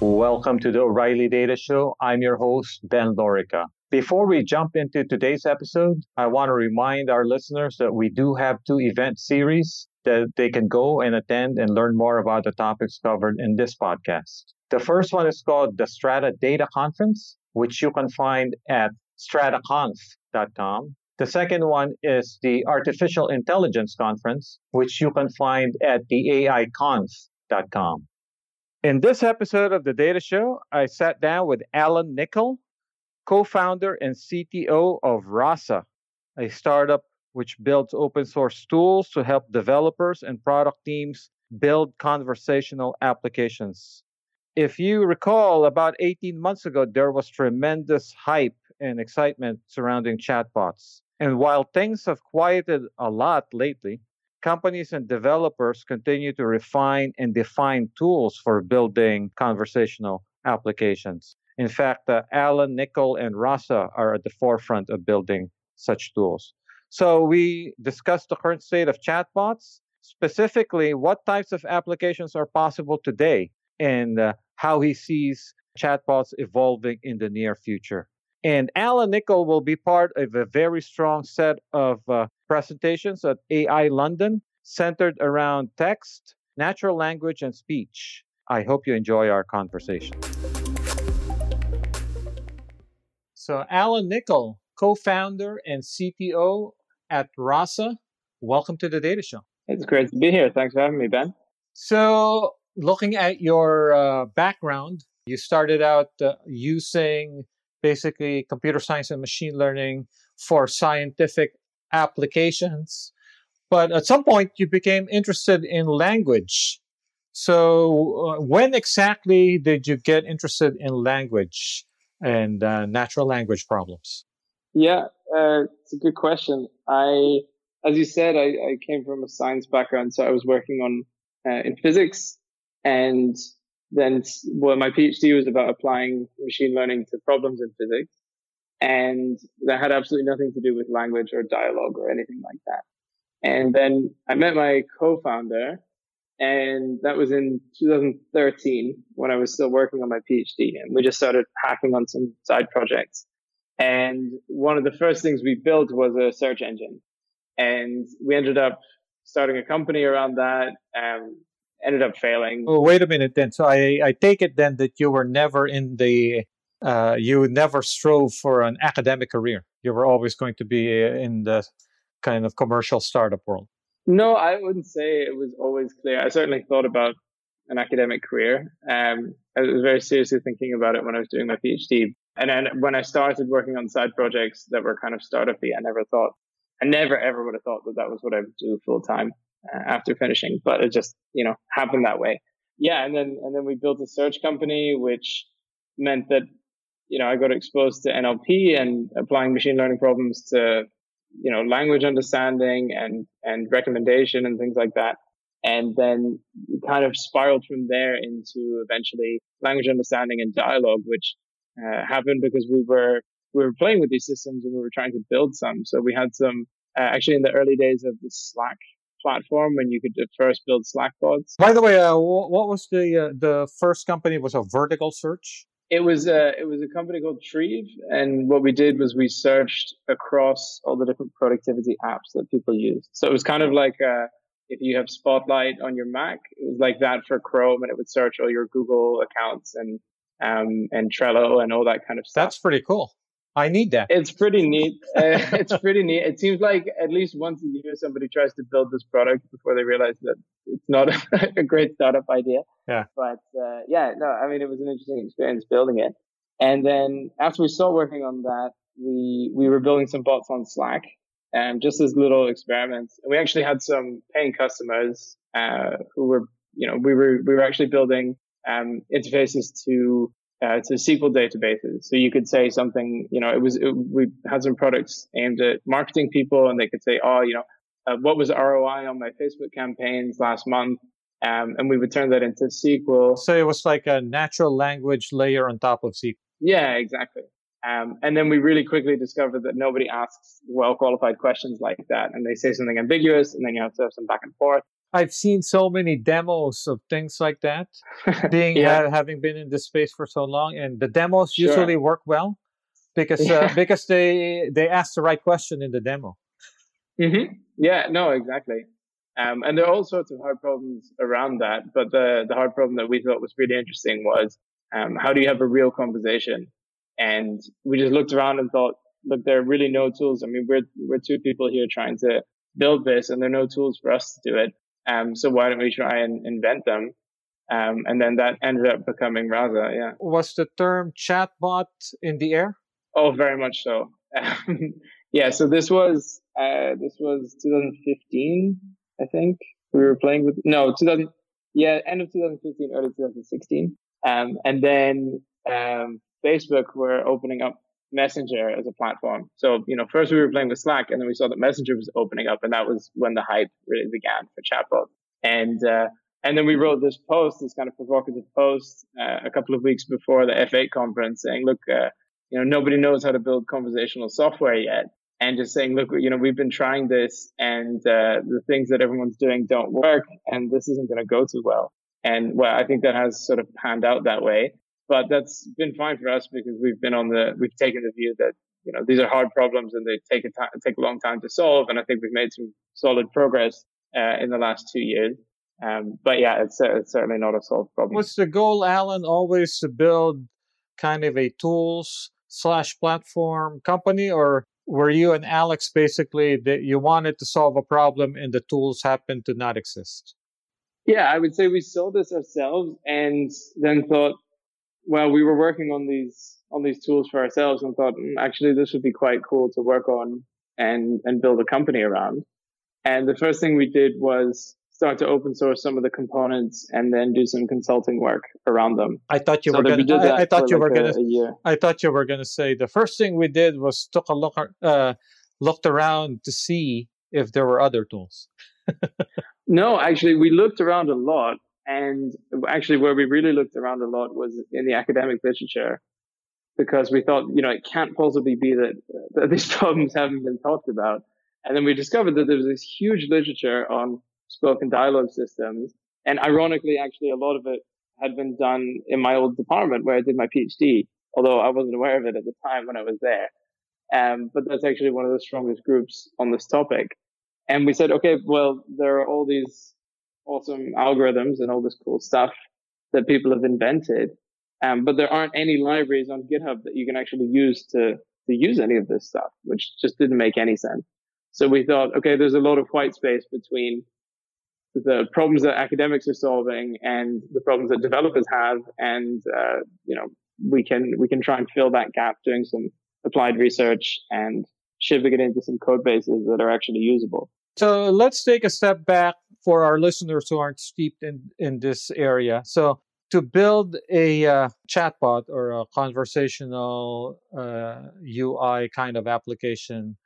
Welcome to the O'Reilly Data Show. I'm your host, Ben Lorica. Before we jump into today's episode, I want to remind our listeners that we do have two event series that they can go and attend and learn more about the topics covered in this podcast. The first one is called the Strata Data Conference, which you can find at strataconf.com. The second one is the Artificial Intelligence Conference, which you can find at the AIconf.com. In this episode of the Data Show, I sat down with Alan Nichol, co founder and CTO of Rasa, a startup which builds open source tools to help developers and product teams build conversational applications. If you recall, about 18 months ago, there was tremendous hype and excitement surrounding chatbots. And while things have quieted a lot lately, companies and developers continue to refine and define tools for building conversational applications. In fact, uh, Alan, Nichol, and Rasa are at the forefront of building such tools. So we discussed the current state of chatbots, specifically what types of applications are possible today and uh, how he sees chatbots evolving in the near future. And Alan Nichol will be part of a very strong set of uh, presentations at AI London centered around text, natural language, and speech. I hope you enjoy our conversation. So, Alan Nichol, co founder and CTO at Rasa, welcome to the Data Show. It's great to be here. Thanks for having me, Ben. So, looking at your uh, background, you started out uh, using basically computer science and machine learning for scientific applications. But at some point, you became interested in language. So, uh, when exactly did you get interested in language and uh, natural language problems? Yeah, uh, it's a good question. I, as you said, I, I, came from a science background, so I was working on uh, in physics, and then well, my PhD was about applying machine learning to problems in physics. And that had absolutely nothing to do with language or dialogue or anything like that. And then I met my co-founder and that was in 2013 when I was still working on my PhD and we just started hacking on some side projects. And one of the first things we built was a search engine and we ended up starting a company around that. Um, ended up failing. Oh, wait a minute then. So I, I take it then that you were never in the, uh, you never strove for an academic career. You were always going to be uh, in the kind of commercial startup world. No, I wouldn't say it was always clear. I certainly thought about an academic career. Um, I was very seriously thinking about it when I was doing my PhD. And then when I started working on side projects that were kind of startupy, I never thought, I never ever would have thought that that was what I would do full time uh, after finishing, but it just, you know, happened that way. Yeah. And then, and then we built a search company, which meant that, you know, I got exposed to NLP and applying machine learning problems to, you know, language understanding and, and recommendation and things like that. And then kind of spiraled from there into eventually language understanding and dialogue, which uh, happened because we were, we were playing with these systems and we were trying to build some. So we had some, uh, actually in the early days of the Slack platform when you could first build Slack bots. By the way, uh, what was the uh, the first company? Was a vertical search? It was a it was a company called Treeve, and what we did was we searched across all the different productivity apps that people use. So it was kind of like uh, if you have Spotlight on your Mac, it was like that for Chrome, and it would search all your Google accounts and um, and Trello and all that kind of stuff. That's pretty cool. I need that. It's pretty neat. Uh, it's pretty neat. It seems like at least once a year somebody tries to build this product before they realize that it's not a, a great startup idea. Yeah. But uh, yeah, no, I mean it was an interesting experience building it. And then after we started working on that, we we were building some bots on Slack, and um, just as little experiments. And we actually had some paying customers uh, who were, you know, we were we were actually building um, interfaces to uh, to SQL databases. So you could say something, you know, it was, it, we had some products aimed at marketing people and they could say, oh, you know, uh, what was ROI on my Facebook campaigns last month? Um, and we would turn that into SQL. So it was like a natural language layer on top of SQL. Yeah, exactly. Um, and then we really quickly discovered that nobody asks well qualified questions like that. And they say something ambiguous and then you have to have some back and forth. I've seen so many demos of things like that, being yeah. ha- having been in this space for so long, and the demos sure. usually work well because uh, because they they ask the right question in the demo. Mm-hmm. Yeah, no, exactly. Um, and there are all sorts of hard problems around that. But the, the hard problem that we thought was really interesting was um, how do you have a real conversation? And we just looked around and thought, look, there are really no tools. I mean, we're, we're two people here trying to build this and there are no tools for us to do it. Um, so why don't we try and invent them? Um, and then that ended up becoming Rasa. Yeah. Was the term chatbot in the air? Oh, very much so. yeah. So this was, uh, this was 2015 I think we were playing with no 2000 yeah end of 2015 early 2016 um, and then um, Facebook were opening up Messenger as a platform. So you know first we were playing with Slack and then we saw that Messenger was opening up and that was when the hype really began for chatbot and uh, and then we wrote this post this kind of provocative post uh, a couple of weeks before the F8 conference saying look uh, you know nobody knows how to build conversational software yet and just saying, look, you know, we've been trying this and uh, the things that everyone's doing don't work and this isn't going to go too well. And well, I think that has sort of panned out that way, but that's been fine for us because we've been on the, we've taken the view that, you know, these are hard problems and they take a time, take a long time to solve. And I think we've made some solid progress uh, in the last two years. Um, but yeah, it's, it's certainly not a solved problem. What's the goal, Alan? Always to build kind of a tools slash platform company or were you and Alex basically that you wanted to solve a problem and the tools happened to not exist? Yeah, I would say we saw this ourselves and then thought, well, we were working on these on these tools for ourselves and thought mm, actually this would be quite cool to work on and and build a company around. And the first thing we did was start to open source some of the components and then do some consulting work around them. I thought you so were going to. I, I, thought you like were going to. I thought you were going to say the first thing we did was took a look, uh, looked around to see if there were other tools. no, actually, we looked around a lot, and actually, where we really looked around a lot was in the academic literature, because we thought, you know, it can't possibly be that, that these problems haven't been talked about. And then we discovered that there was this huge literature on spoken dialogue systems. And ironically, actually, a lot of it had been done in my old department where I did my PhD, although I wasn't aware of it at the time when I was there. Um, but that's actually one of the strongest groups on this topic. And we said, okay, well, there are all these awesome algorithms and all this cool stuff that people have invented. Um, but there aren't any libraries on GitHub that you can actually use to, to use any of this stuff, which just didn't make any sense. So we thought, okay, there's a lot of white space between the problems that academics are solving and the problems that developers have and uh, you know we can we can try and fill that gap doing some applied research and shipping it into some code bases that are actually usable so let's take a step back for our listeners who aren't steeped in in this area so to build a uh, chatbot or a conversational uh, UI kind of application,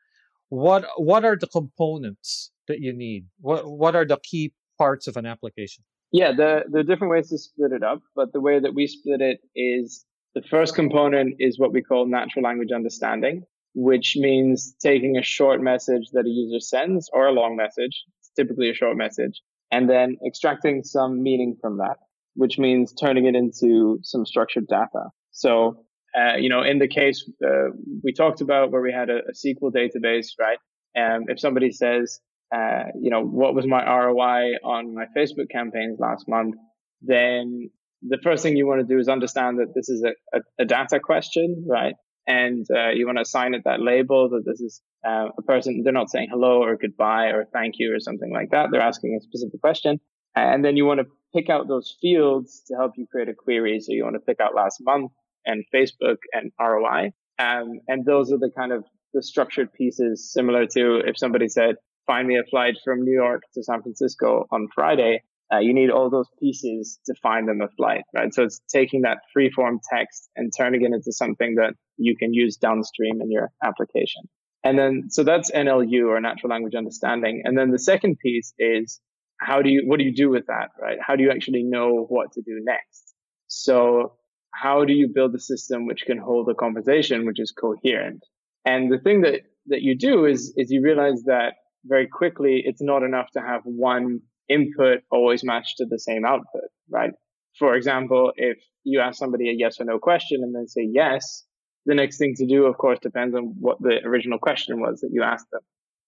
what what are the components that you need? What what are the key parts of an application? Yeah, the the different ways to split it up, but the way that we split it is the first component is what we call natural language understanding, which means taking a short message that a user sends or a long message, it's typically a short message, and then extracting some meaning from that, which means turning it into some structured data. So, uh, you know, in the case uh, we talked about where we had a, a SQL database, right? Um, if somebody says, uh, you know, what was my ROI on my Facebook campaigns last month, then the first thing you want to do is understand that this is a, a, a data question, right? And uh, you want to assign it that label that this is uh, a person, they're not saying hello or goodbye or thank you or something like that. They're asking a specific question. And then you want to pick out those fields to help you create a query. So you want to pick out last month and Facebook and ROI. Um, and those are the kind of the structured pieces similar to if somebody said, find me a flight from New York to San Francisco on Friday, uh, you need all those pieces to find them a flight, right? So it's taking that free form text and turning it into something that you can use downstream in your application. And then, so that's NLU or natural language understanding. And then the second piece is how do you, what do you do with that, right? How do you actually know what to do next? So how do you build a system which can hold a conversation, which is coherent? And the thing that, that you do is, is you realize that very quickly, it's not enough to have one input always match to the same output, right? For example, if you ask somebody a yes or no question and then say yes, the next thing to do, of course, depends on what the original question was that you asked them.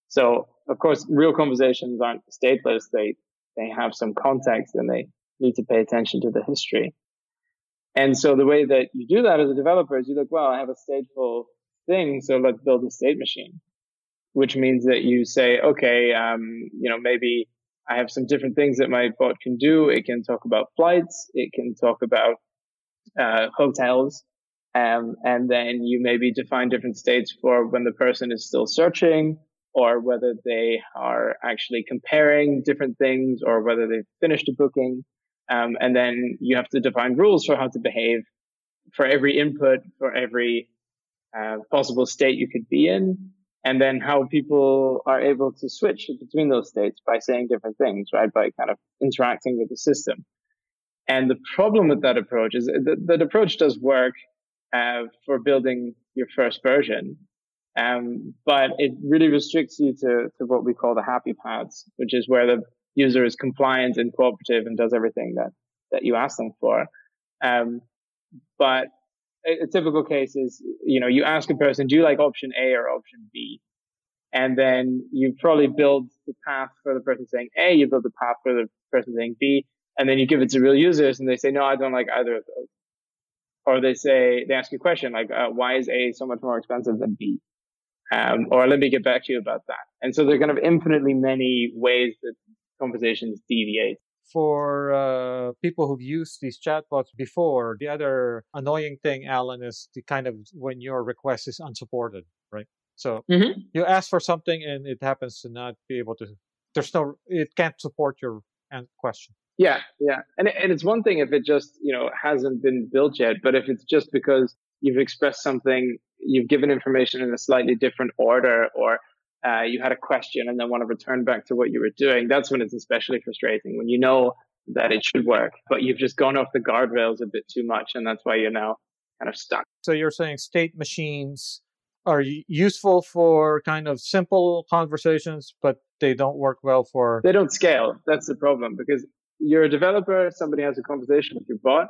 So, of course, real conversations aren't stateless. They, they have some context and they need to pay attention to the history. And so the way that you do that as a developer is you look, well, I have a stateful thing. So let's build a state machine, which means that you say, okay, um, you know, maybe I have some different things that my bot can do. It can talk about flights. It can talk about uh, hotels. Um, and then you maybe define different states for when the person is still searching or whether they are actually comparing different things or whether they've finished a booking. Um, and then you have to define rules for how to behave for every input, for every uh, possible state you could be in, and then how people are able to switch between those states by saying different things, right? By kind of interacting with the system. And the problem with that approach is that that approach does work uh, for building your first version, um, but it really restricts you to, to what we call the happy paths, which is where the user is compliant and cooperative and does everything that, that you ask them for. Um, but a, typical case is, you know, you ask a person, do you like option A or option B? And then you probably build the path for the person saying A, you build the path for the person saying B, and then you give it to real users and they say, no, I don't like either of those. Or they say, they ask you a question like, uh, why is A so much more expensive than B? Um, or let me get back to you about that. And so there are kind of infinitely many ways that conversations deviate. For uh, people who've used these chatbots before, the other annoying thing, Alan, is the kind of when your request is unsupported, right? So mm-hmm. you ask for something and it happens to not be able to. There's no. It can't support your question. Yeah, yeah, and and it's one thing if it just you know hasn't been built yet, but if it's just because you've expressed something, you've given information in a slightly different order, or uh, you had a question and then want to return back to what you were doing, that's when it's especially frustrating when you know that it should work, but you've just gone off the guardrails a bit too much, and that's why you're now kind of stuck. So you're saying state machines are useful for kind of simple conversations, but they don't work well for. They don't scale. That's the problem because you're a developer, somebody has a conversation with your bot,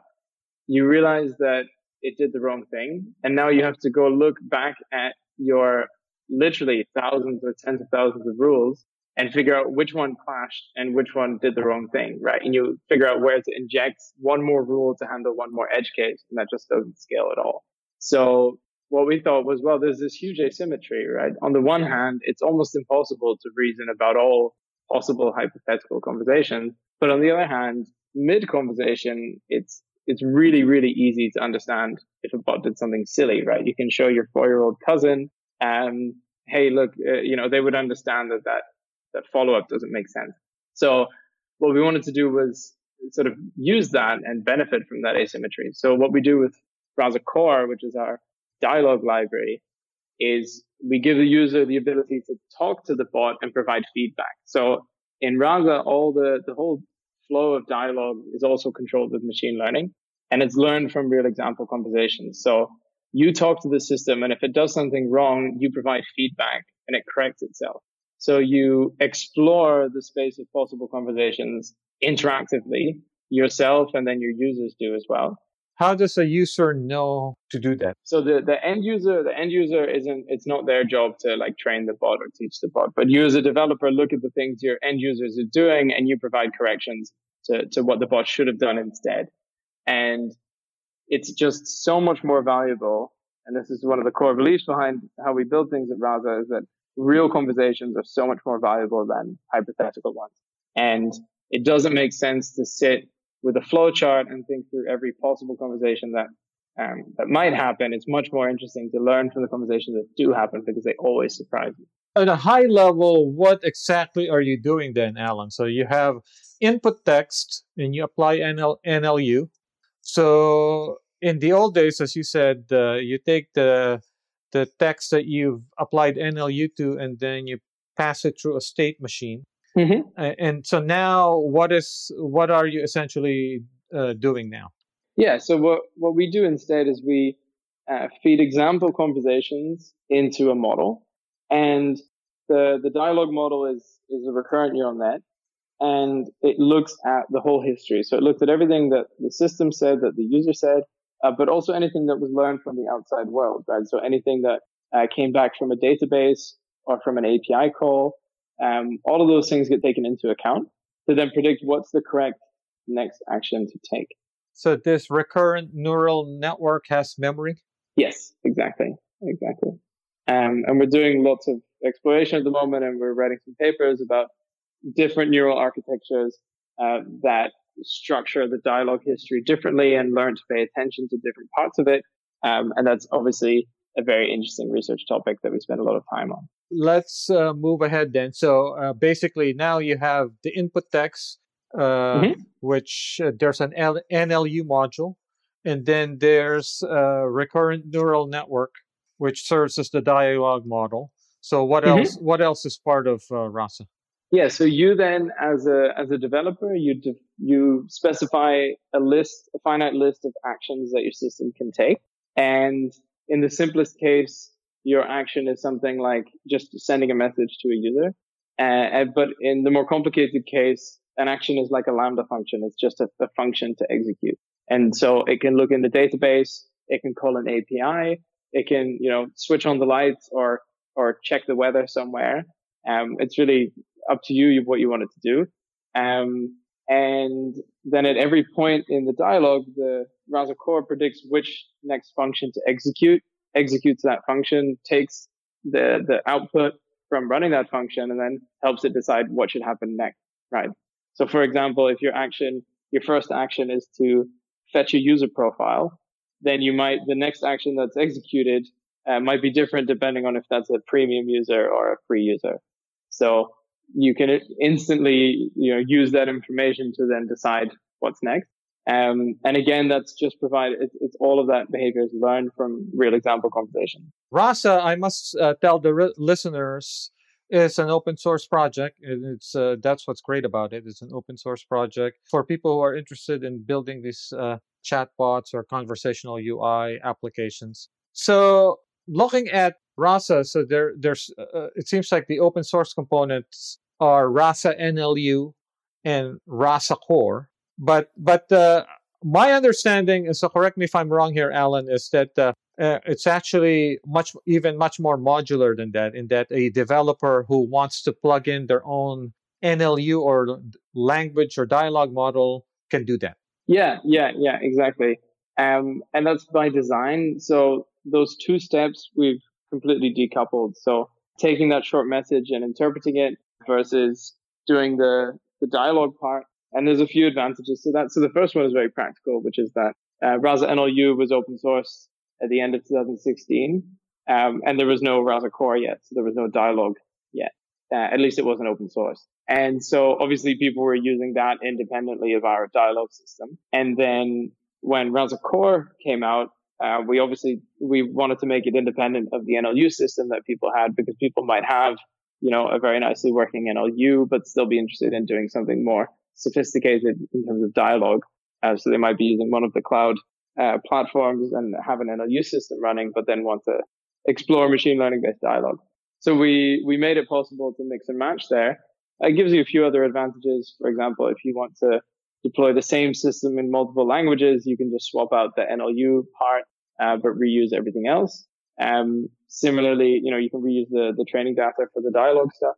you realize that it did the wrong thing, and now you have to go look back at your literally thousands or tens of thousands of rules and figure out which one clashed and which one did the wrong thing, right? And you figure out where to inject one more rule to handle one more edge case, and that just doesn't scale at all. So what we thought was, well, there's this huge asymmetry, right? On the one hand, it's almost impossible to reason about all possible hypothetical conversations. But on the other hand, mid conversation, it's, it's really, really easy to understand if a bot did something silly, right? You can show your four year old cousin, um, hey, look, uh, you know, they would understand that that, that follow up doesn't make sense. So what we wanted to do was sort of use that and benefit from that asymmetry. So what we do with Rasa Core, which is our dialogue library, is we give the user the ability to talk to the bot and provide feedback. So in Rasa, all the, the whole flow of dialogue is also controlled with machine learning and it's learned from real example conversations. So you talk to the system and if it does something wrong, you provide feedback and it corrects itself. So you explore the space of possible conversations interactively yourself and then your users do as well. How does a user know to do that? So the, the end user the end user isn't it's not their job to like train the bot or teach the bot but you as a developer look at the things your end users are doing and you provide corrections to, to what the bot should have done instead. And it's just so much more valuable and this is one of the core beliefs behind how we build things at Rasa is that real conversations are so much more valuable than hypothetical ones and it doesn't make sense to sit with a flow chart and think through every possible conversation that um, that might happen. It's much more interesting to learn from the conversations that do happen because they always surprise you. At a high level, what exactly are you doing then, Alan? So you have input text and you apply NL, NLU. So in the old days, as you said, uh, you take the the text that you've applied NLU to and then you pass it through a state machine. Mm-hmm. and so now, what is what are you essentially uh, doing now? Yeah. So what what we do instead is we uh, feed example conversations into a model, and the the dialogue model is is a recurrent neural net, and it looks at the whole history. So it looks at everything that the system said, that the user said, uh, but also anything that was learned from the outside world, right? So anything that uh, came back from a database or from an API call, um, all of those things get taken into account to then predict what's the correct next action to take. So this recurrent neural network has memory? Yes, exactly. Exactly. Um, and we're doing lots of exploration at the moment and we're writing some papers about different neural architectures uh, that structure the dialogue history differently and learn to pay attention to different parts of it. Um, and that's obviously a very interesting research topic that we spend a lot of time on. Let's uh, move ahead then. So uh, basically, now you have the input text, uh, mm-hmm. which uh, there's an L- NLU module, and then there's a recurrent neural network, which serves as the dialogue model. So what mm-hmm. else? What else is part of uh, RASA? Yeah, so you then, as a as a developer, you de- you specify a list, a finite list of actions that your system can take, and in the simplest case, your action is something like just sending a message to a user. Uh, but in the more complicated case, an action is like a Lambda function. It's just a, a function to execute, and so it can look in the database, it can call an API, it can you know switch on the lights or or check the weather somewhere. Um, it's really up to you what you want it to do. Um, and then at every point in the dialogue, the Rasa core predicts which next function to execute, executes that function, takes the, the output from running that function, and then helps it decide what should happen next, right? So for example, if your action, your first action is to fetch a user profile, then you might, the next action that's executed uh, might be different depending on if that's a premium user or a free user. So you can instantly, you know, use that information to then decide what's next. Um, and again, that's just provided, it's, it's, all of that behavior is learned from real example conversation. Rasa, I must uh, tell the re- listeners, is an open source project. It's uh, that's what's great about it. It's an open source project for people who are interested in building these uh, chatbots or conversational UI applications. So, looking at Rasa, so there, there's, uh, uh, it seems like the open source components are Rasa NLU and Rasa Core. But, but uh, my understanding, and so correct me if I'm wrong here, Alan, is that uh, uh, it's actually much, even much more modular than that. In that a developer who wants to plug in their own NLU or language or dialogue model can do that. Yeah, yeah, yeah, exactly. Um, and that's by design. So those two steps we've completely decoupled. So taking that short message and interpreting it versus doing the, the dialogue part. And there's a few advantages to that. So the first one is very practical, which is that uh, Rasa NLU was open source at the end of 2016. Um, and there was no Rasa core yet. So there was no dialogue yet. Uh, at least it wasn't open source. And so obviously people were using that independently of our dialogue system. And then when Rasa core came out, uh, we obviously we wanted to make it independent of the NLU system that people had because people might have you know a very nicely working NLU but still be interested in doing something more sophisticated in terms of dialogue. Uh, so they might be using one of the cloud uh, platforms and have an NLU system running, but then want to explore machine learning based dialogue. So we we made it possible to mix and match there. It gives you a few other advantages. For example, if you want to deploy the same system in multiple languages, you can just swap out the NLU part, uh, but reuse everything else. Um, similarly, you know, you can reuse the, the training data for the dialogue stuff.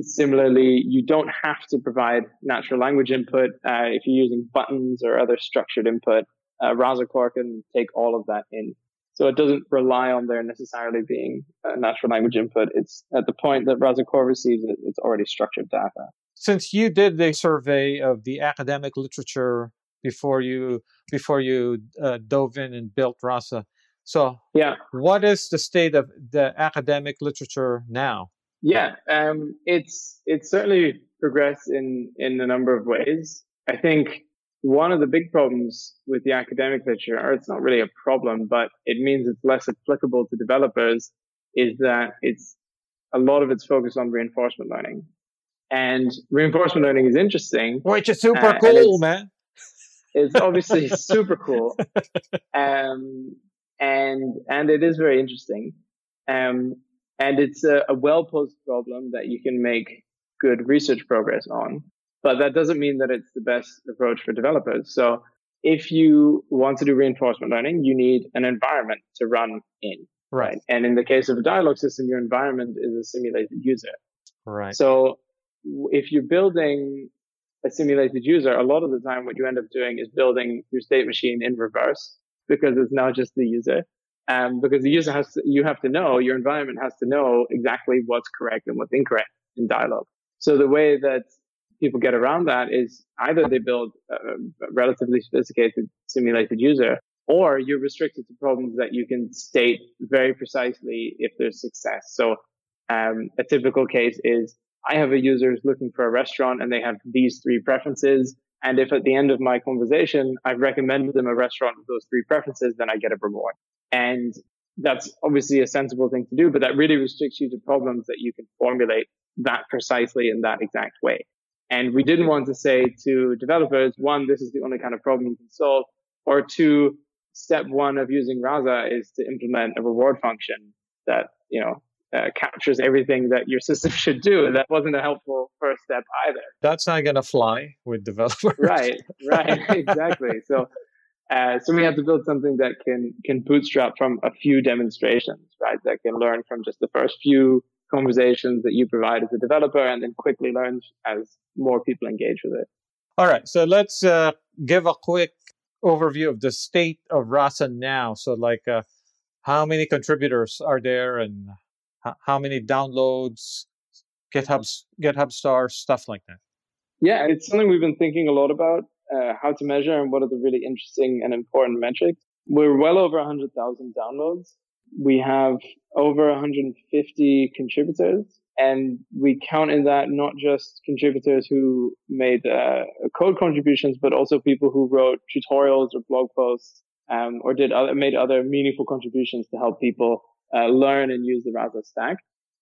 Similarly, you don't have to provide natural language input uh, if you're using buttons or other structured input. Uh, Core can take all of that in. So it doesn't rely on there necessarily being a natural language input. It's at the point that Core receives it, it's already structured data since you did the survey of the academic literature before you before you uh, dove in and built Rasa, so yeah, what is the state of the academic literature now? Yeah, um, it's it's certainly progressed in in a number of ways. I think one of the big problems with the academic literature, or it's not really a problem, but it means it's less applicable to developers, is that it's a lot of it's focused on reinforcement learning. And reinforcement learning is interesting. Which is super uh, cool, man. It's obviously super cool. Um, and, and it is very interesting. Um, and it's a, a well posed problem that you can make good research progress on. but that doesn't mean that it's the best approach for developers. So if you want to do reinforcement learning, you need an environment to run in. Right. And in the case of a dialogue system, your environment is a simulated user. Right. So if you're building a simulated user, a lot of the time what you end up doing is building your state machine in reverse because it's now just the user. Um, because the user has to, you have to know, your environment has to know exactly what's correct and what's incorrect in dialogue. So the way that people get around that is either they build a relatively sophisticated simulated user or you're restricted to problems that you can state very precisely if there's success. So um, a typical case is I have a user who's looking for a restaurant and they have these three preferences. And if at the end of my conversation, I've recommended them a restaurant with those three preferences, then I get a reward. And that's obviously a sensible thing to do, but that really restricts you to problems that you can formulate that precisely in that exact way. And we didn't want to say to developers, one, this is the only kind of problem you can solve, or two, step one of using Rasa is to implement a reward function that, you know, uh, captures everything that your system should do. That wasn't a helpful first step either. That's not going to fly with developers. right, right, exactly. So, uh, so we have to build something that can can bootstrap from a few demonstrations, right? That can learn from just the first few conversations that you provide as a developer, and then quickly learns as more people engage with it. All right, so let's uh, give a quick overview of the state of Rasa now. So, like, uh, how many contributors are there, and how many downloads, GitHub GitHub stars, stuff like that. Yeah, it's something we've been thinking a lot about uh, how to measure and what are the really interesting and important metrics. We're well over 100,000 downloads. We have over 150 contributors, and we count in that not just contributors who made uh, code contributions, but also people who wrote tutorials or blog posts um, or did other, made other meaningful contributions to help people uh, learn and use the Rasa stack.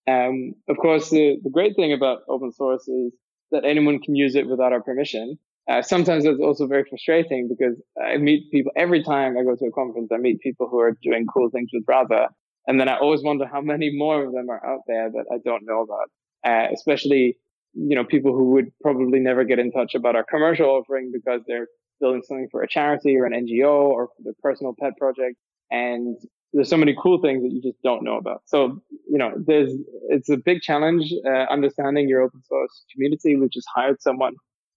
Um, of course, the, the great thing about open source is that anyone can use it without our permission. Uh, sometimes it's also very frustrating because I meet people every time I go to a conference. I meet people who are doing cool things with Rasa, and then I always wonder how many more of them are out there that I don't know about. Uh, especially, you know, people who would probably never get in touch about our commercial offering because they're building something for a charity or an NGO or for their personal pet project, and there's so many cool things that you just don't know about. So, you know, there's, it's a big challenge, uh, understanding your open source community. We've just hired someone,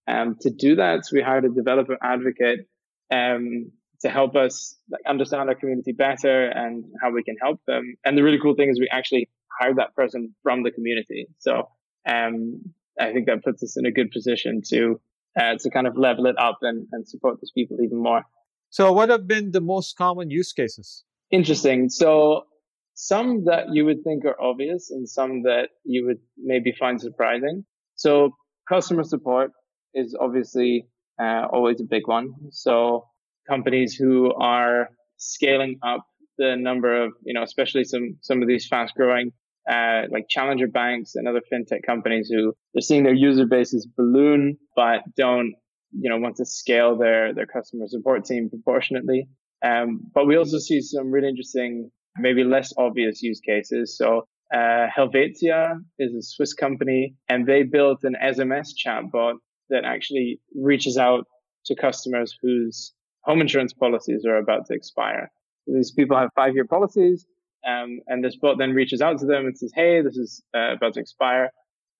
um, to do that. So we hired a developer advocate, um, to help us like, understand our community better and how we can help them. And the really cool thing is we actually hired that person from the community. So, um, I think that puts us in a good position to, uh, to kind of level it up and, and support those people even more. So what have been the most common use cases? Interesting. So some that you would think are obvious and some that you would maybe find surprising. So customer support is obviously uh, always a big one. So companies who are scaling up the number of, you know, especially some, some of these fast growing, uh, like challenger banks and other fintech companies who they're seeing their user bases balloon, but don't, you know, want to scale their, their customer support team proportionately. Um, but we also see some really interesting, maybe less obvious use cases. So uh, Helvetia is a Swiss company, and they built an SMS chatbot that actually reaches out to customers whose home insurance policies are about to expire. So these people have five-year policies, um, and this bot then reaches out to them and says, "Hey, this is uh, about to expire.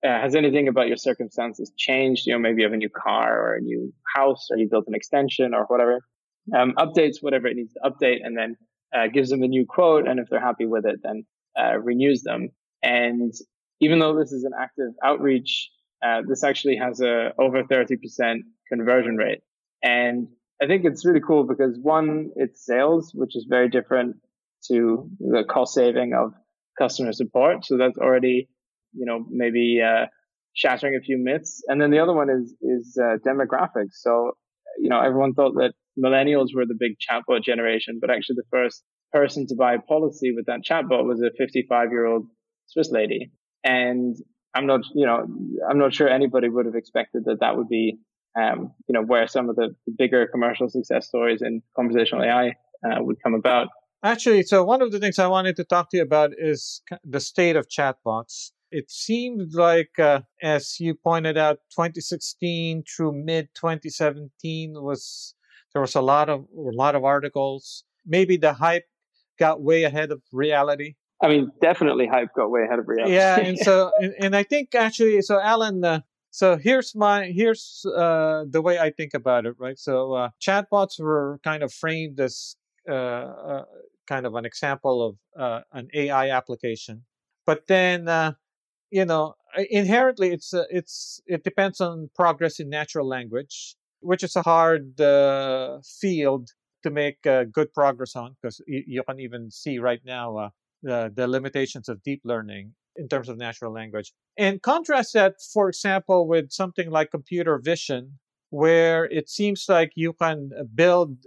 Uh, has anything about your circumstances changed? You know, maybe you have a new car or a new house, or you built an extension or whatever." Um, updates whatever it needs to update, and then uh, gives them a new quote. And if they're happy with it, then uh, renews them. And even though this is an active outreach, uh, this actually has a over 30% conversion rate. And I think it's really cool because one, it's sales, which is very different to the cost saving of customer support. So that's already, you know, maybe, uh, shattering a few myths. And then the other one is, is, uh, demographics. So, you know, everyone thought that millennials were the big chatbot generation, but actually the first person to buy a policy with that chatbot was a 55 year old Swiss lady. And I'm not, you know, I'm not sure anybody would have expected that that would be, um, you know, where some of the bigger commercial success stories in conversational AI uh, would come about. Actually, so one of the things I wanted to talk to you about is the state of chatbots. it seemed like, uh, as you pointed out, 2016 through mid 2017 was there was a lot of a lot of articles. Maybe the hype got way ahead of reality. I mean, definitely hype got way ahead of reality. Yeah, and so and, and I think actually, so Alan, uh, so here's my here's uh, the way I think about it, right? So uh, chatbots were kind of framed as uh, uh kind of an example of uh, an AI application, but then uh, you know inherently it's it's it depends on progress in natural language, which is a hard field to make good progress on because you, you, can even see right now the, the limitations of deep learning in terms of natural language. And contrast that, for example, with something like computer vision, where it seems like you can build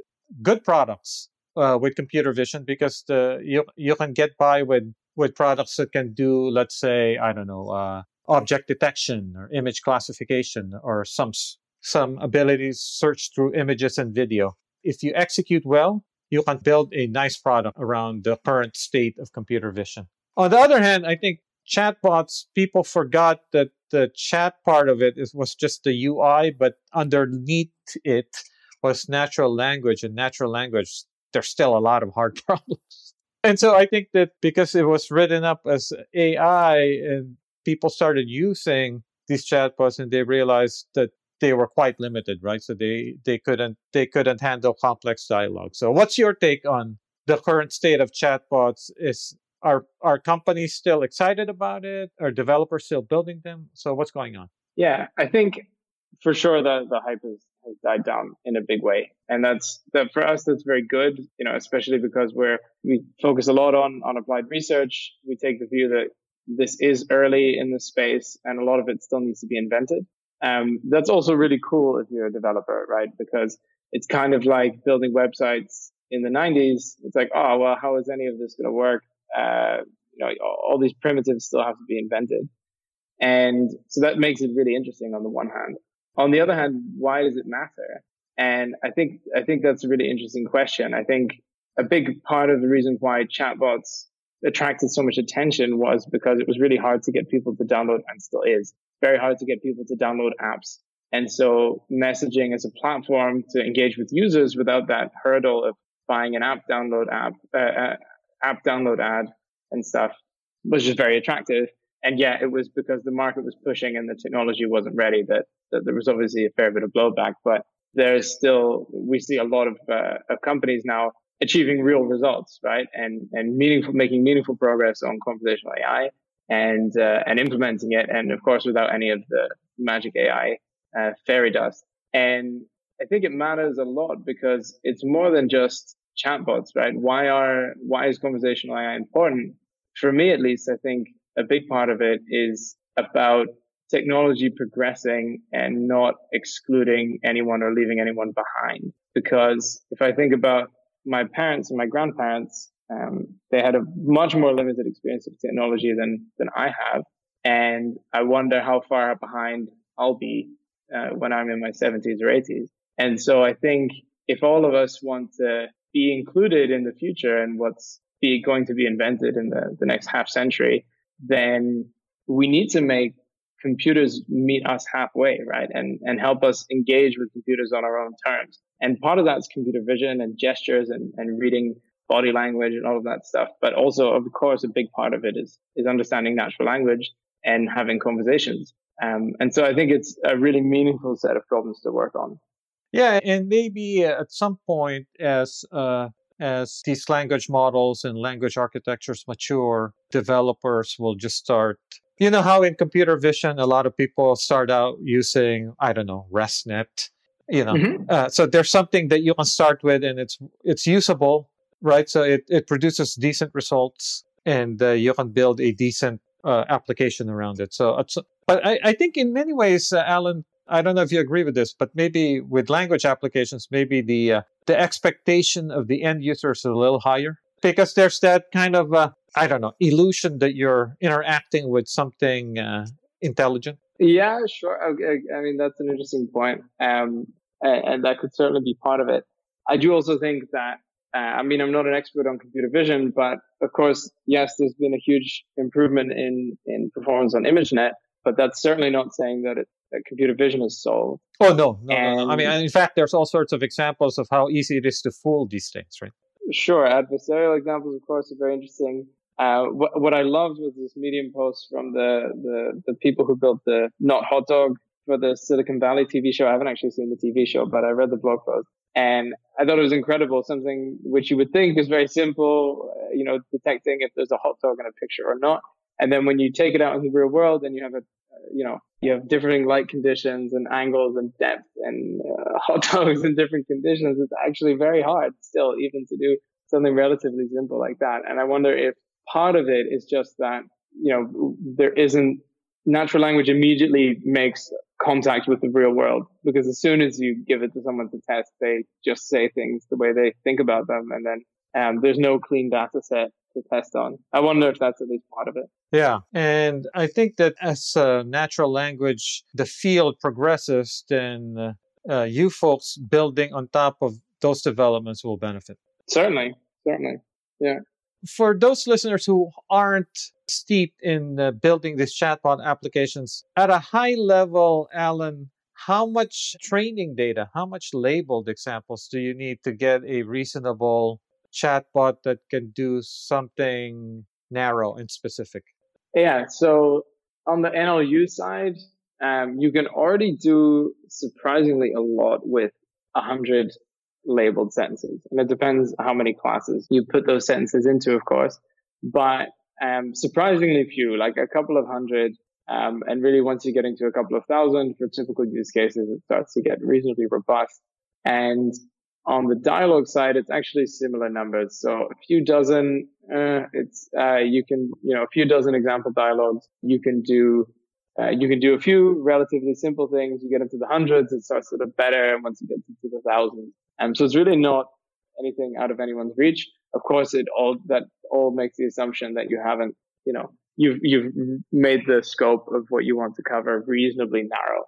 good products uh, with computer vision because the you you can get by with with products that can do, let's say, I don't know, uh, object detection or image classification or some some abilities search through images and video. If you execute well, you can build a nice product around the current state of computer vision. On the other hand, I think chatbots, people forgot that the chat part of it is, was just the UI, but underneath it was natural language. And natural language, there's still a lot of hard problems. And so I think that because it was written up as AI and people started using these chatbots and they realized that they were quite limited, right? So they they couldn't they couldn't handle complex dialogue. So what's your take on the current state of chatbots? Is are are companies still excited about it? Are developers still building them? So what's going on? Yeah, I think for sure the the hype has, has died down in a big way, and that's that for us. That's very good, you know, especially because we're we focus a lot on on applied research. We take the view that this is early in the space, and a lot of it still needs to be invented. Um, that's also really cool if you're a developer, right? Because it's kind of like building websites in the 90s. It's like, oh, well, how is any of this going to work? Uh, you know, all these primitives still have to be invented. And so that makes it really interesting on the one hand. On the other hand, why does it matter? And I think, I think that's a really interesting question. I think a big part of the reason why chatbots attracted so much attention was because it was really hard to get people to download and still is very hard to get people to download apps. And so messaging as a platform to engage with users without that hurdle of buying an app download app, uh, uh, app download ad and stuff was just very attractive. And yeah, it was because the market was pushing and the technology wasn't ready that, that there was obviously a fair bit of blowback, but there's still, we see a lot of, uh, of companies now achieving real results, right? And, and meaningful, making meaningful progress on conversational AI and uh, and implementing it, and of course without any of the magic AI uh, fairy dust. And I think it matters a lot because it's more than just chatbots, right? Why are why is conversational AI important? For me, at least, I think a big part of it is about technology progressing and not excluding anyone or leaving anyone behind. Because if I think about my parents and my grandparents, um, they had a much more limited experience of technology than than I have, and I wonder how far behind I'll be uh, when I'm in my 70s or 80s. And so I think if all of us want to be included in the future and what's be going to be invented in the, the next half century, then we need to make computers meet us halfway, right? And, and help us engage with computers on our own terms. And part of that's computer vision and gestures and, and reading body language and all of that stuff. But also, of course, a big part of it is is understanding natural language and having conversations. Um, and so I think it's a really meaningful set of problems to work on. Yeah, and maybe at some point, as uh, as these language models and language architectures mature, developers will just start. You know how in computer vision, a lot of people start out using I don't know ResNet. You know, mm-hmm. uh, so there's something that you can start with, and it's it's usable, right? So it, it produces decent results and uh, you can build a decent uh, application around it. So, but I, I think in many ways, uh, Alan, I don't know if you agree with this, but maybe with language applications, maybe the uh, the expectation of the end user is a little higher because there's that kind of uh, I don't know illusion that you're interacting with something uh, intelligent. Yeah, sure. Okay. I mean, that's an interesting point, um, and, and that could certainly be part of it. I do also think that Uh, I mean, I'm not an expert on computer vision, but of course, yes, there's been a huge improvement in, in performance on ImageNet, but that's certainly not saying that, it, that computer vision is solved. Oh, no, no, and, no. I mean, in fact, there's all sorts of examples of how easy it is to fool these things, right? Sure. Adversarial examples, of course, are very interesting. Uh, what, what I loved was this Medium post from the, the, the people who built the Not Hot Dog for the Silicon Valley TV show. I haven't actually seen the TV show, but I read the blog post and I thought it was incredible. Something which you would think is very simple, uh, you know, detecting if there's a hot dog in a picture or not. And then when you take it out in the real world and you have a, uh, you know, you have differing light conditions and angles and depth and uh, hot dogs in different conditions, it's actually very hard still even to do something relatively simple like that. And I wonder if part of it is just that, you know, there isn't natural language immediately makes contact with the real world because as soon as you give it to someone to test, they just say things the way they think about them. And then um, there's no clean data set to test on. I wonder if that's at least part of it. Yeah. And I think that as uh, natural language, the field progresses, then uh, you folks building on top of those developments will benefit. Certainly. Certainly. Yeah. For those listeners who aren't steeped in uh, building these chatbot applications. At a high level, Alan, how much training data, how much labeled examples do you need to get a reasonable chatbot that can do something narrow and specific? Yeah, so on the NLU side, um, you can already do surprisingly a lot with 100 labeled sentences. And it depends how many classes you put those sentences into, of course. But um, surprisingly few, like a couple of hundred. Um, and really, once you get into a couple of thousand for typical use cases, it starts to get reasonably robust. And on the dialogue side, it's actually similar numbers. So a few dozen, uh, it's, uh, you can, you know, a few dozen example dialogues. You can do, uh, you can do a few relatively simple things. You get into the hundreds, it starts to look better. And once you get into the thousands, um, so it's really not anything out of anyone's reach of course, it all that all makes the assumption that you haven't, you know, you've you've made the scope of what you want to cover reasonably narrow.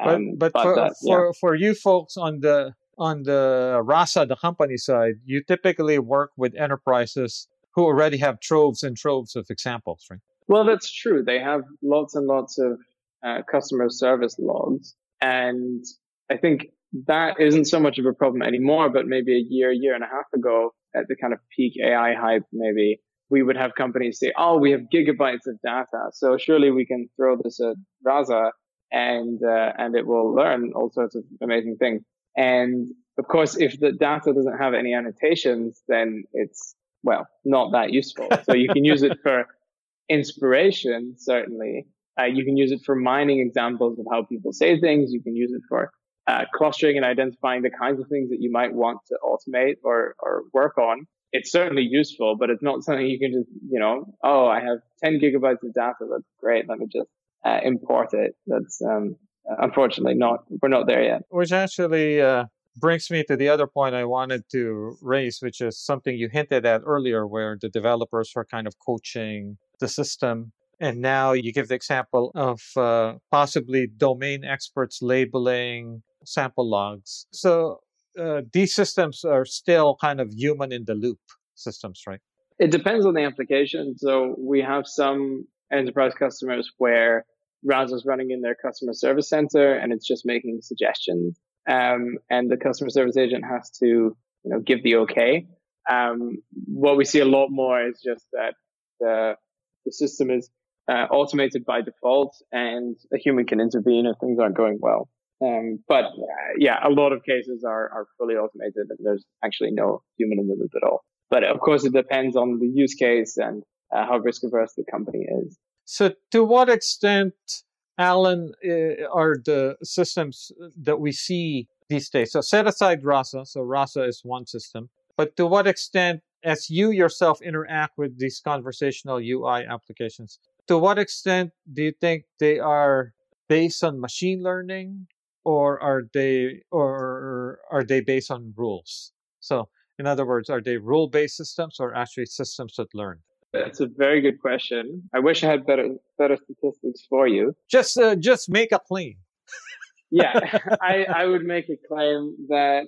Um, but but, for that, for, yeah. for you folks on the on the Rasa, the company side, you typically work with enterprises who already have troves and troves of examples, right? Well, that's true. They have lots and lots of uh, customer service logs, and I think that isn't so much of a problem anymore. But maybe a year, year and a half ago, at the kind of peak AI hype, maybe we would have companies say, "Oh, we have gigabytes of data, so surely we can throw this at Rasa and uh, and it will learn all sorts of amazing things." And of course, if the data doesn't have any annotations, then it's well not that useful. So you can use it for inspiration, certainly. Uh, you can use it for mining examples of how people say things. You can use it for uh, clustering and identifying the kinds of things that you might want to automate or, or work on. It's certainly useful, but it's not something you can just, you know, oh, I have 10 gigabytes of data. That's great. Let me just uh, import it. That's, um, unfortunately not, we're not there yet. Which actually, uh, brings me to the other point I wanted to raise, which is something you hinted at earlier, where the developers are kind of coaching the system. And now you give the example of uh, possibly domain experts labeling sample logs. So uh, these systems are still kind of human in the loop systems, right? It depends on the application. So we have some enterprise customers where Rasa is running in their customer service center and it's just making suggestions. Um, and the customer service agent has to, you know, give the okay. Um, what we see a lot more is just that the, the system is uh, automated by default and a human can intervene if things aren't going well. Um, but uh, yeah, a lot of cases are, are fully automated and there's actually no human in the loop at all. But of course, it depends on the use case and uh, how risk averse the company is. So, to what extent, Alan, uh, are the systems that we see these days? So, set aside Rasa. So, Rasa is one system. But to what extent, as you yourself interact with these conversational UI applications, to what extent do you think they are based on machine learning or are they or are they based on rules? So, in other words, are they rule-based systems or actually systems that learn? That's a very good question. I wish I had better better statistics for you. Just uh, just make a claim. yeah, I, I would make a claim that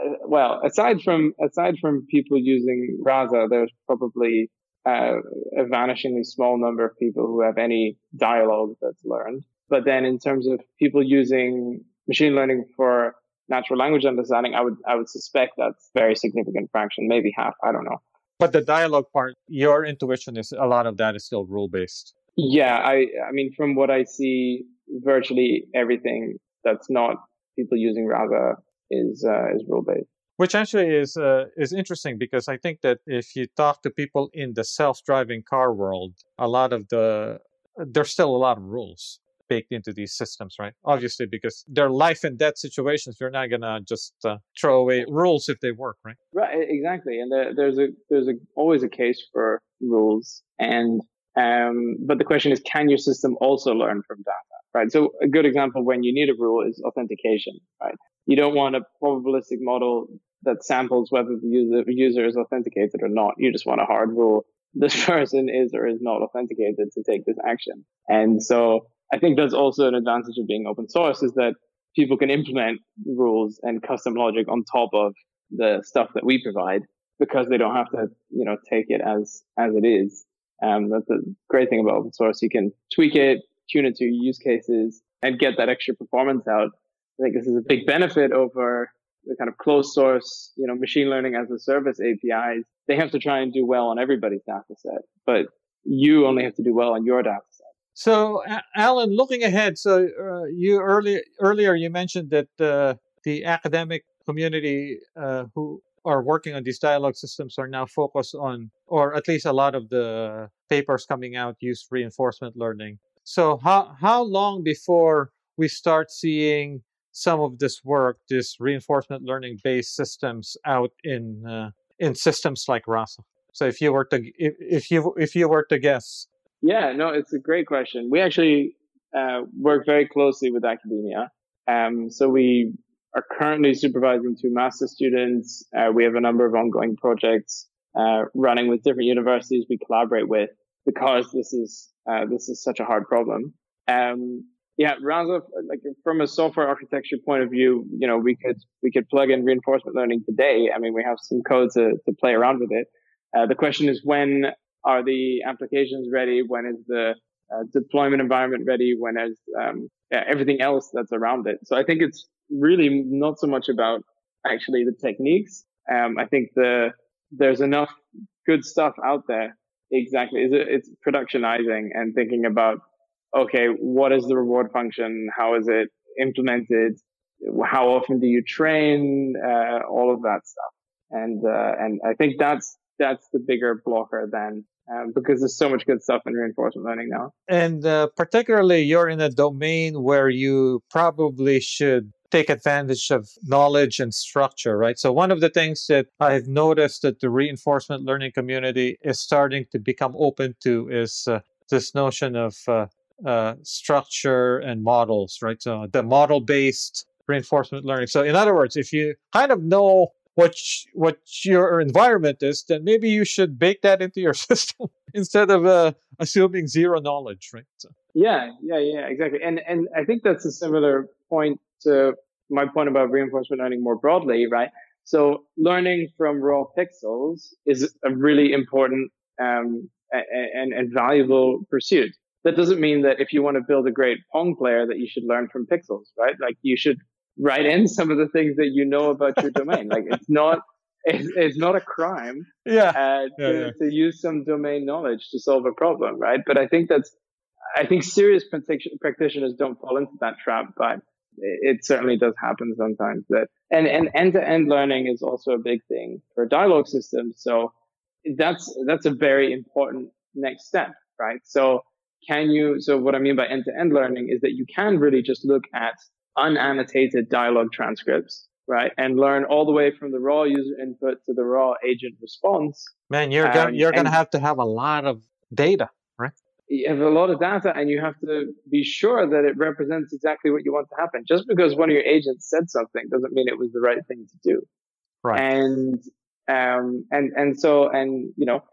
uh, well, aside from aside from people using Rasa, there's probably uh, a vanishingly small number of people who have any dialogue that's learned. But then, in terms of people using machine learning for natural language understanding, I would I would suspect that's very significant fraction, maybe half. I don't know. But the dialogue part, your intuition is a lot of that is still rule based. Yeah, I I mean, from what I see, virtually everything that's not people using Rasa is uh, is rule based. Which actually is uh, is interesting because I think that if you talk to people in the self driving car world, a lot of the there's still a lot of rules baked into these systems, right? Obviously, because they're life and death situations, you're not gonna just uh, throw away rules if they work, right? Right, exactly. And there, there's a there's a, always a case for rules, and um, but the question is, can your system also learn from data, right? So a good example when you need a rule is authentication, right? You don't want a probabilistic model that samples whether the user, user is authenticated or not. You just want a hard rule. This person is or is not authenticated to take this action. And so I think that's also an advantage of being open source is that people can implement rules and custom logic on top of the stuff that we provide because they don't have to, you know, take it as, as it is. Um, that's a great thing about open source. You can tweak it, tune it to your use cases and get that extra performance out. I think this is a big benefit over the kind of closed source, you know, machine learning as a service APIs. They have to try and do well on everybody's data set, but you only have to do well on your data so, Alan, looking ahead, so uh, you earlier earlier you mentioned that uh, the academic community uh, who are working on these dialogue systems are now focused on, or at least a lot of the papers coming out use reinforcement learning. So, how how long before we start seeing some of this work, this reinforcement learning based systems out in uh, in systems like Rasa? So, if you were to if, if you if you were to guess yeah, no, it's a great question. We actually uh, work very closely with academia. Um, so we are currently supervising two master students. Uh, we have a number of ongoing projects uh, running with different universities we collaborate with because this is uh, this is such a hard problem. Um, yeah, Rasa, like from a software architecture point of view, you know, we could we could plug in reinforcement learning today. I mean, we have some code to to play around with it. Uh, the question is when are the applications ready? When is the uh, deployment environment ready? When is um, yeah, everything else that's around it? So I think it's really not so much about actually the techniques. Um, I think the there's enough good stuff out there. Exactly, it's, it's productionizing and thinking about okay, what is the reward function? How is it implemented? How often do you train? Uh, all of that stuff, and uh, and I think that's that's the bigger blocker than um, because there's so much good stuff in reinforcement learning now. And uh, particularly, you're in a domain where you probably should take advantage of knowledge and structure, right? So, one of the things that I've noticed that the reinforcement learning community is starting to become open to is uh, this notion of uh, uh structure and models, right? So, the model based reinforcement learning. So, in other words, if you kind of know what what your environment is, then maybe you should bake that into your system instead of uh, assuming zero knowledge, right? So. Yeah, yeah, yeah, exactly. And and I think that's a similar point to my point about reinforcement learning more broadly, right? So learning from raw pixels is a really important um, and, and valuable pursuit. That doesn't mean that if you want to build a great Pong player that you should learn from pixels, right? Like you should write in some of the things that you know about your domain. Like it's not it's, it's not a crime yeah. Uh, to, yeah, yeah. to use some domain knowledge to solve a problem, right? But I think that's I think serious practitioners don't fall into that trap, but it certainly does happen sometimes that and and end-to-end learning is also a big thing for dialogue systems so that's that's a very important next step right so can you so what i mean by end-to-end learning is that you can really just look at unannotated dialogue transcripts, right? And learn all the way from the raw user input to the raw agent response. Man, you're gonna, you're going to have to have a lot of data, right? You have a lot of data and you have to be sure that it represents exactly what you want to happen. Just because one of your agents said something doesn't mean it was the right thing to do. Right. And, um, and, and so, and, you know,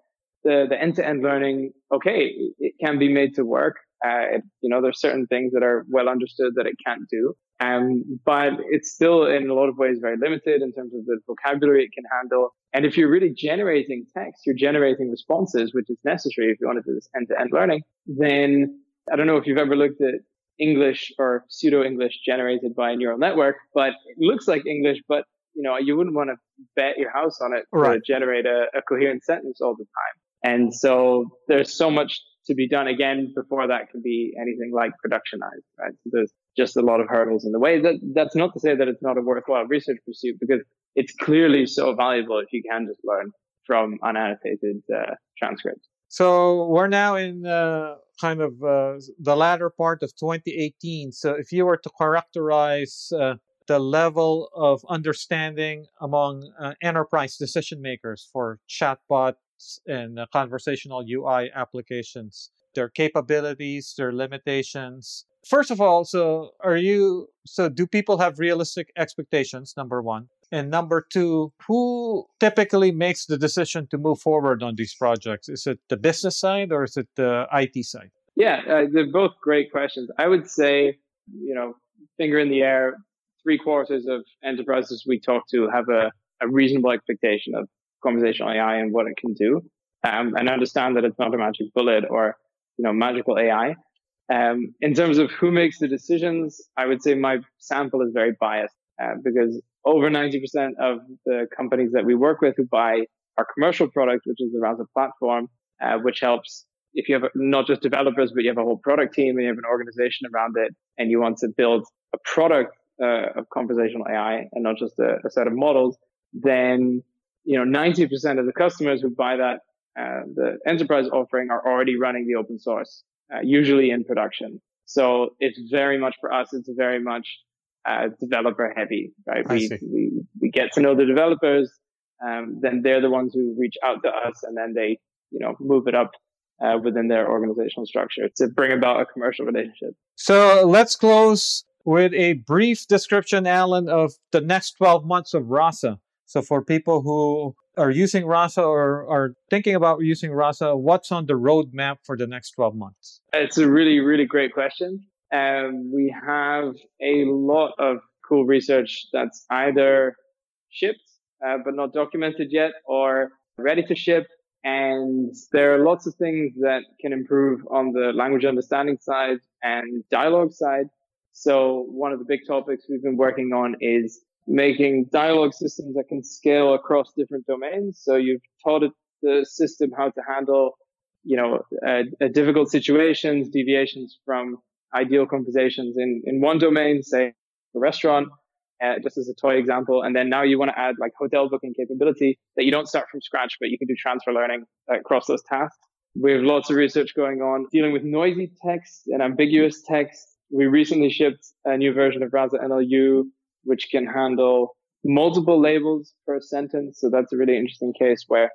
the, the end-to-end learning, okay, it can be made to work. Uh, it, you know, there's certain things that are well understood that it can't do. Um, but it's still in a lot of ways very limited in terms of the vocabulary it can handle. And if you're really generating text, you're generating responses, which is necessary if you want to do this end to end learning, then I don't know if you've ever looked at English or pseudo English generated by a neural network, but it looks like English, but you know, you wouldn't want to bet your house on it right. to generate a, a coherent sentence all the time. And so there's so much to be done again before that can be anything like productionized, right? So there's just a lot of hurdles in the way. That that's not to say that it's not a worthwhile research pursuit because it's clearly so valuable if you can just learn from unannotated uh, transcripts. So we're now in uh, kind of uh, the latter part of 2018. So if you were to characterize uh, the level of understanding among uh, enterprise decision makers for chatbots and uh, conversational UI applications, their capabilities, their limitations. First of all, so are you, so do people have realistic expectations? Number one. And number two, who typically makes the decision to move forward on these projects? Is it the business side or is it the IT side? Yeah, uh, they're both great questions. I would say, you know, finger in the air, three quarters of enterprises we talk to have a, a reasonable expectation of conversational AI and what it can do, um, and understand that it's not a magic bullet or you know magical AI. Um, in terms of who makes the decisions, I would say my sample is very biased uh, because over 90% of the companies that we work with who buy our commercial product, which is the Rasa platform, uh, which helps if you have not just developers, but you have a whole product team and you have an organization around it and you want to build a product uh, of conversational AI and not just a, a, set of models, then you know 90% of the customers who buy that uh, the enterprise offering are already running the open source, uh, usually in production. So it's very much for us. It's very much uh, developer heavy, right? We, we we get to know the developers, um, then they're the ones who reach out to us, and then they you know move it up uh, within their organizational structure to bring about a commercial relationship. So let's close with a brief description, Alan, of the next 12 months of Rasa. So for people who are using Rasa or are thinking about using Rasa, what's on the roadmap for the next 12 months? It's a really, really great question. Um, we have a lot of cool research that's either shipped uh, but not documented yet or ready to ship. And there are lots of things that can improve on the language understanding side and dialogue side. So one of the big topics we've been working on is making dialogue systems that can scale across different domains. So you've taught it, the system how to handle, you know, uh, uh, difficult situations, deviations from ideal conversations in, in one domain, say a restaurant, uh, just as a toy example. And then now you want to add like hotel booking capability that you don't start from scratch, but you can do transfer learning across those tasks. We have lots of research going on dealing with noisy text and ambiguous text we recently shipped a new version of Rasa NLU, which can handle multiple labels per sentence. So that's a really interesting case where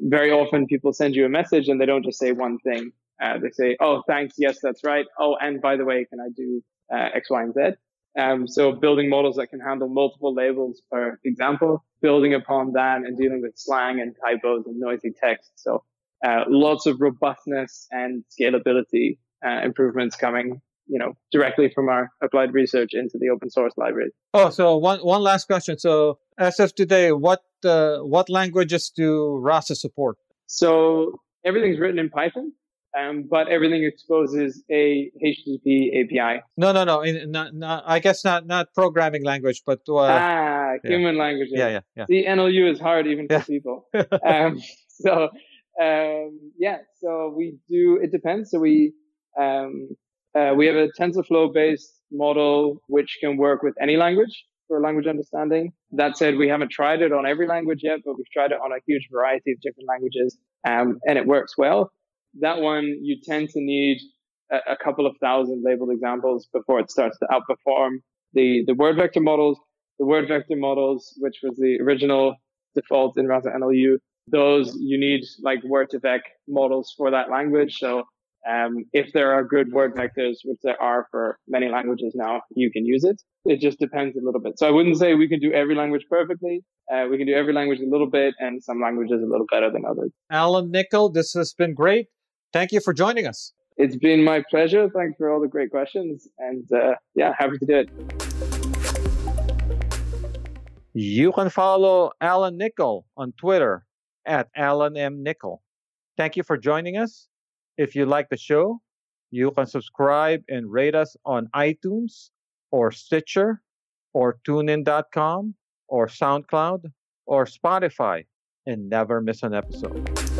very often people send you a message and they don't just say one thing. Uh, they say, "Oh, thanks. Yes, that's right. Oh, and by the way, can I do uh, X, Y, and Z?" Um, so building models that can handle multiple labels per example, building upon that and dealing with slang and typos and noisy text. So uh, lots of robustness and scalability uh, improvements coming you know directly from our applied research into the open source library. Oh, so one one last question. So as of today, what uh, what languages do Rasa support? So everything's written in Python. Um, but everything exposes a HTTP API. No, no, no. In, not, not, I guess not not programming language, but uh, ah, human yeah. language. Yeah, yeah, yeah. The NLU is hard even yeah. for people. um, so um, yeah, so we do. It depends. So we um, uh, we have a TensorFlow based model which can work with any language for language understanding. That said, we haven't tried it on every language yet, but we've tried it on a huge variety of different languages, um, and it works well. That one, you tend to need a, a, couple of thousand labeled examples before it starts to outperform the, the word vector models. The word vector models, which was the original default in Rasa NLU, those you need like word to vec models for that language. So um, if there are good word vectors, which there are for many languages now, you can use it. It just depends a little bit. So I wouldn't say we can do every language perfectly. Uh, we can do every language a little bit, and some languages a little better than others. Alan Nichol, this has been great. Thank you for joining us. It's been my pleasure. Thanks for all the great questions. And uh, yeah, happy to do it. You can follow Alan Nichol on Twitter at Alan M. Nichol. Thank you for joining us. If you like the show, you can subscribe and rate us on iTunes or Stitcher or tunein.com or SoundCloud or Spotify and never miss an episode.